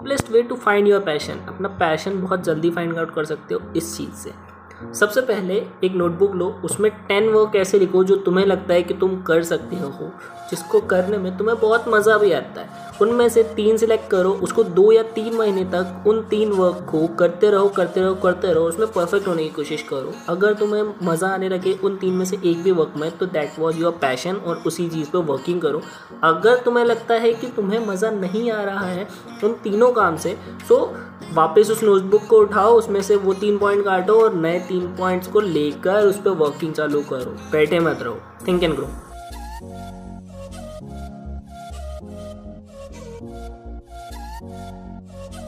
Best way to find your passion अपना passion बहुत जल्दी फाइंड आउट कर सकते हो इस चीज़ से। सबसे पहले एक नोटबुक लो, उसमें टेन वर्क ऐसे लिखो जो तुम्हें लगता है कि तुम कर सकते हो, जिसको करने में तुम्हें बहुत मज़ा भी आता है। उनमें से तीन सिलेक्ट करो, उसको दो या तीन महीने तक उन तीन वर्क को करते रहो करते रहो करते रहो, उसमें परफेक्ट होने की कोशिश करो। अगर तुम्हें मज़ा आने लगे उन तीन में से एक भी वर्क में तो दैट वॉज़ योर पैशन और उसी चीज़ पर वर्किंग करो। अगर तुम्हें लगता है कि तुम्हें मज़ा नहीं आ रहा है उन तीनों काम से सो वापस उस नोटबुक को उठाओ, उसमें से वो तीन पॉइंट काटो और नए तीन पॉइंट्स को लेकर उस पर वर्किंग चालू करो। बैठे मत रहो। Think and grow Thank you.